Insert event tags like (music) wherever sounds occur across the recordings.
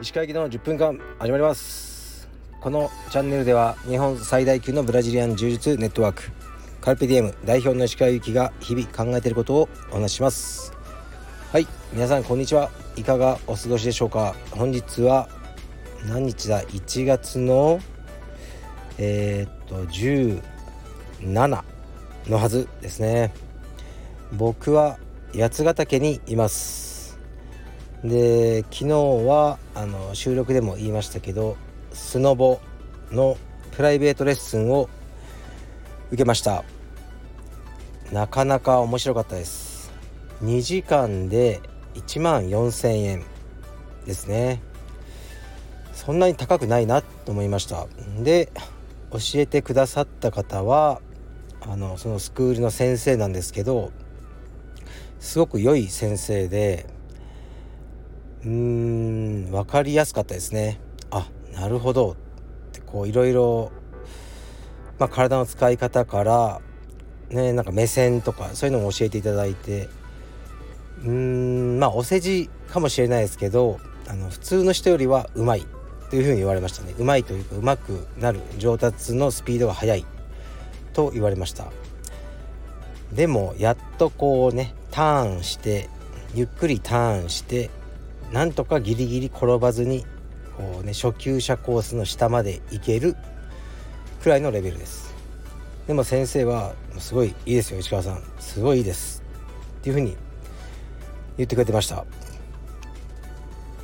石川行きの10分間始まります。このチャンネルでは日本最大級のブラジリアン柔術ネットワークカルペディエム代表の石川行きが日々考えていることをお話しします。はい皆さんこんにちは。いかがお過ごしでしょうか。本日は何日だ？1月のえー、っと17のはずですね。僕は八ヶ岳にいます。で昨日はあの収録でも言いましたけどスノボのプライベートレッスンを受けました。なかなか面白かったです。2時間で1万4000円ですね。そんなに高くないなと思いました。で教えてくださった方はあのそのスクールの先生なんですけどすごく良い先生でうーん分かりやすかったですね。あなるほど。ってこういろいろ、ま、体の使い方からねなんか目線とかそういうのも教えていただいてうーんまあお世辞かもしれないですけどあの普通の人よりはうまいというふうに言われましたね。うまいというかうまくなる上達のスピードが速いと言われました。でもやっとこうねターンしてゆっくりターンしてなんとかギリギリ転ばずにこうね初級者コースの下まで行けるくらいのレベルです。でも先生はすごいいいですよ市川さん。すごいいいですっていうふうに言ってくれてました。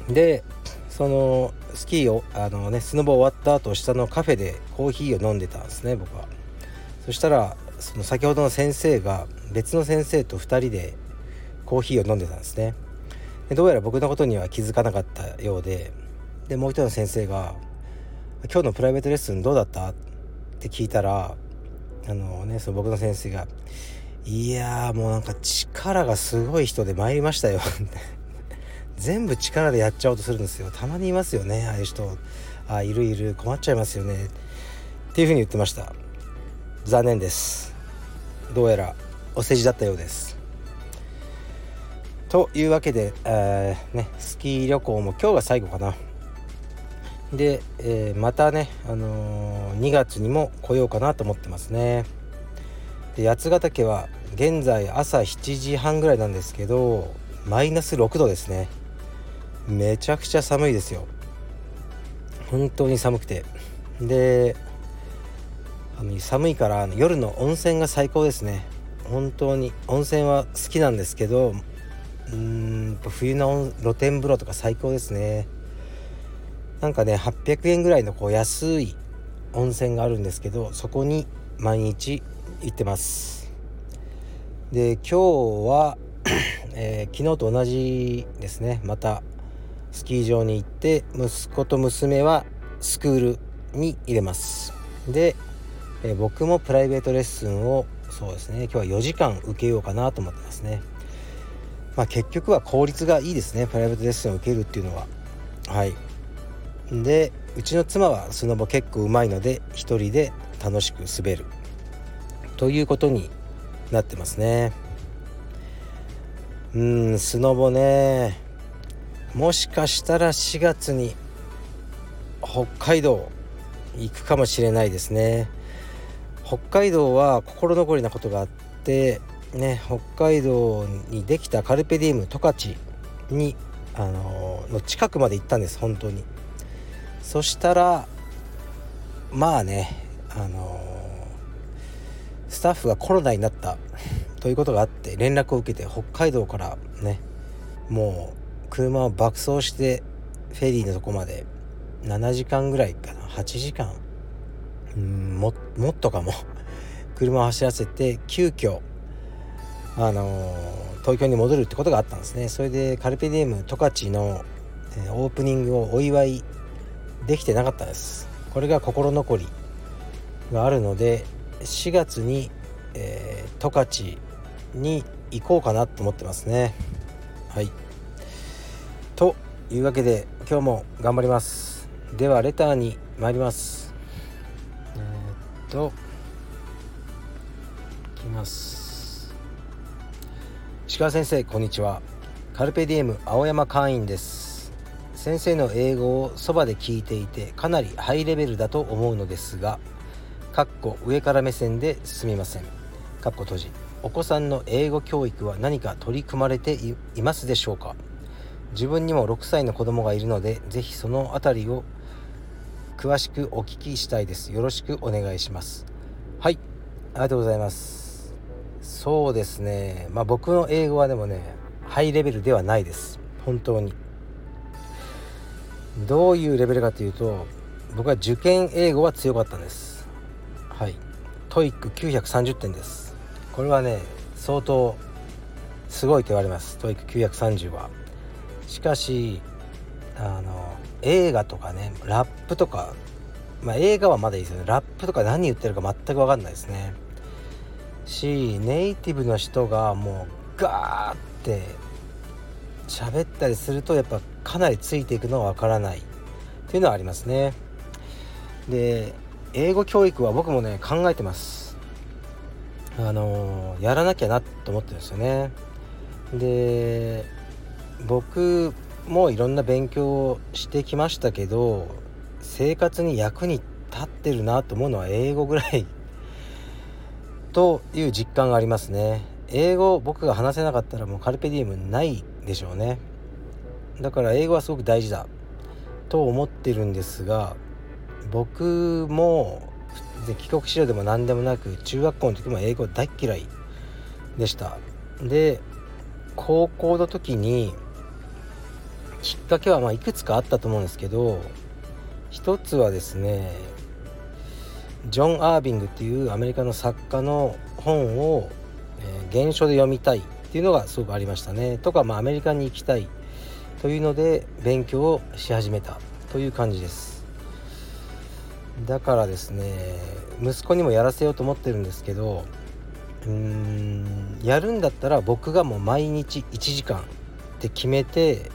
でそのスキーをあのねスノボ終わった後下のカフェでコーヒーを飲んでたんですね僕は。そしたらその先ほどの先生が別の先生と2人でコーヒーを飲んでたんですね。でどうやら僕のことには気づかなかったようででもう一人の先生が「今日のプライベートレッスンどうだった?」って聞いたらあのねその僕の先生が「いやもうなんか力がすごい人で参りましたよ」って。全部力でやっちゃおうとするんですよ。たまにいますよねああいう人。あいるいる。困っちゃいますよね。っていうふうに言ってました。残念です。どうやらお世辞だったようです。というわけで、えー、ね、スキー旅行も今日が最後かな。で、えー、またね、あのー、2月にも来ようかなと思ってますね。で八ヶ岳は現在朝7時半ぐらいなんですけどマイナス6度ですね。めちゃくちゃ寒いですよ。本当に寒くて。であの寒いから夜の温泉が最高ですね。本当に温泉は好きなんですけどうーん冬の露天風呂とか最高ですね。なんかね800円ぐらいのこう安い温泉があるんですけどそこに毎日行ってます。で今日は (clears throat) えー、昨日と同じですね。またスキー場に行って息子と娘はスクールに入れます。で、えー、僕もプライベートレッスンをそうですね今日は4時間受けようかなと思ってますね。まあ結局は効率がいいですね。プライベートレッスンを受けるっていうのは。はい。でうちの妻はスノボ結構うまいので一人で楽しく滑る。ということになってますね。うんスノボね。もしかしたら4月に北海道行くかもしれないですね。北海道は心残りなことがあってね北海道にできたカルペディウム十勝にあのの近くまで行ったんです本当に。そしたらまあねあのスタッフがコロナになったということがあって連絡を受けて北海道からねもう車を爆走してフェリーのとこまで7時間ぐらいかな8時間。うんももっとかも。(laughs) 車を走らせて急遽あの、東京に戻るってことがあったんですね。それでカルペディエム十勝の、え、オープニングをお祝いできてなかったです。これが心残りがあるので4月に、えー、十勝に行こうかなと思ってますね。はい。というわけで今日も頑張ります。ではレターに参ります。えー、っといきます。石川先生こんにちは。カルペディエム青山会員です。先生の英語をそばで聞いていてかなりハイレベルだと思うのですがかっこ上から目線ですみません。かっこ閉じ。お子さんの英語教育は何か取り組まれていますでしょうか？自分にも6歳の子供がいるので是非その辺りを詳しくお聞きしたいです。よろしくお願いします。はい。ありがとうございます。そうですね。まあ僕の英語はでもねハイレベルではないです。本当に。どういうレベルかというと僕は受験英語は強かったんです。はい。 TOEIC930点です。これはね相当すごいと言われます。 TOEIC930は。しかしあの映画とかねラップとかまあ映画はまだいいですよね。ラップとか何言ってるか全く分かんないですね。しネイティブの人がもうガーって喋ったりするとやっぱかなりついていくのは分からない。っていうのはありますね。で英語教育は僕もね考えてます。あのやらなきゃなと思ってるんですよね。で僕もいろんな勉強をしてきましたけど生活に役に立ってるなと思うのは英語ぐらいという実感がありますね。英語僕が話せなかったらもうカルペディウムないでしょうね。だから英語はすごく大事だと思ってるんですが僕も帰国子女でも何でもなく中学校の時も英語大嫌いでした。で高校の時にきっかけはまいくつかあったと思うんですけど一つはですねジョン・アービングっていうアメリカの作家の本を、えー、原書で読みたいっていうのがすごくありましたね。とか、まあ、アメリカに行きたいというので勉強をし始めたという感じです。だからですね息子にもやらせようと思ってるんですけどうーんやるんだったら僕がもう毎日1時間って決めて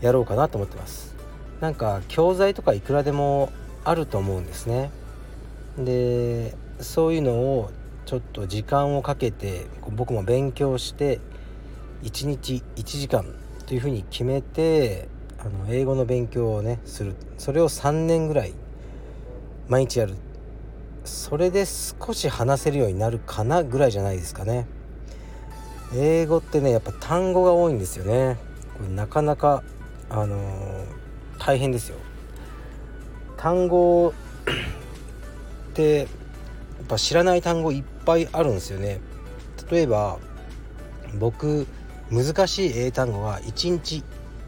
やろうかなと思ってますなんか教材とかいくらでもあると思うんですねでそういうのをちょっと時間をかけて僕も勉強して1日1時間というふうに決めてあの英語の勉強をねする。それを3年ぐらい毎日やる。それで少し話せるようになるかなぐらいじゃないですかね。英語ってねやっぱ単語が多いんですよね。これなかなかあのー、大変ですよ。単語ってやっぱ知らない単語いっぱいあるんですよね。例えば僕難しい英単語が1日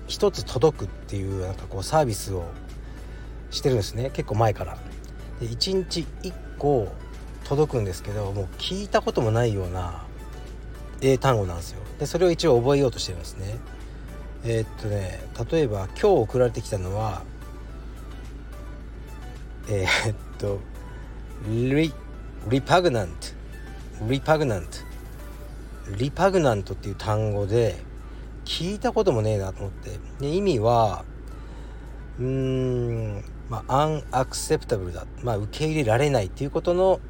1つ届くっていうなんかこうサービスをしてるんですね。結構前から。で1日1個届くんですけどもう聞いたこともないような英単語なんですよ。でそれを一応覚えようとしてるんですね。えー、っとね例えば今日送られてきたのはえー、っとリリパグナントリパグナントリパグナントっていう単語で聞いたこともねえなと思って。で意味はうーんまあ unacceptable だ、まあ、受け入れられないっていうことの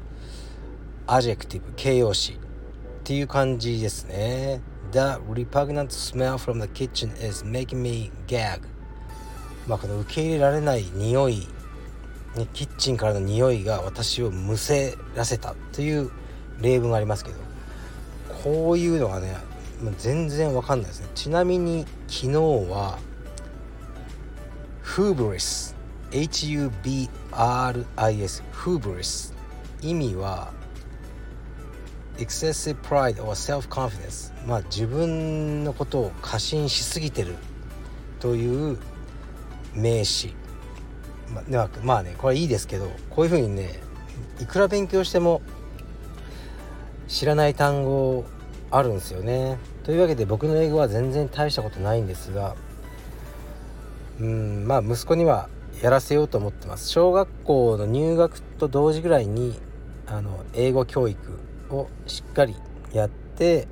adjective 形容詞。っていう感じですね。The repugnant smell from the kitchen is making me gag まあこの受け入れられない匂い、ね、キッチンからの匂いが私をむせらせたという例文がありますけどこういうのがね全然わかんないですね。ちなみに昨日は Hubris H-U-B-R-I-S Hubris 意味は excessive pride or self-confidence まあ自分のことを過信しすぎてるという名詞。ままあねこれいいですけどこういうふうにねいくら勉強しても知らない単語あるんですよね。というわけで僕の英語は全然大したことないんですがうんまあ息子にはやらせようと思ってます。小学校の入学と同時ぐらいにあの英語教育をしっかりやって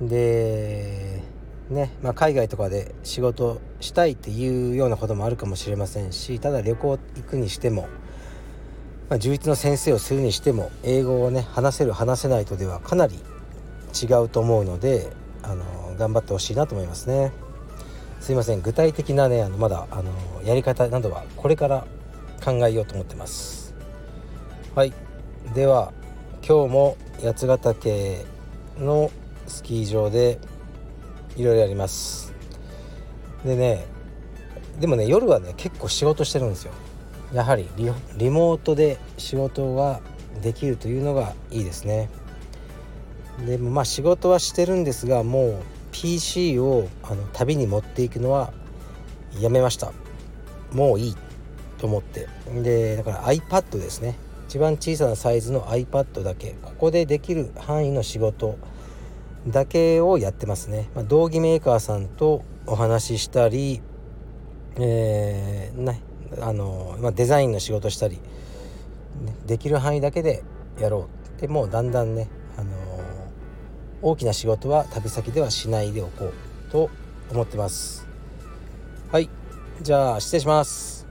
でね、まあ、海外とかで仕事したいっていうようなこともあるかもしれませんしただ旅行行くにしても、まあ、充実の先生をするにしても英語をね話せる話せないとではかなり違うと思うのであの頑張ってほしいなと思いますね。すいません。具体的なねあのまだあのやり方などはこれから考えようと思ってます。はい。では今日も八ヶ岳のスキー場でいろいろやります。でねでもね夜はね結構仕事してるんですよ。やはりリモートで仕事ができるというのがいいですね。でもまあ仕事はしてるんですがもう PC をあの旅に持っていくのはやめました。もういいと思って。でだから iPad ですね。一番小さなサイズの iPad だけ。ここでできる範囲の仕事だけをやってますね、まあ、道着メーカーさんとお話ししたり、えー、ねあの、まあ、デザインの仕事したり、ね、できる範囲だけでやろうでもうだんだんね、あの大きな仕事は旅先ではしないでおこうと思ってます。はいじゃあ失礼します。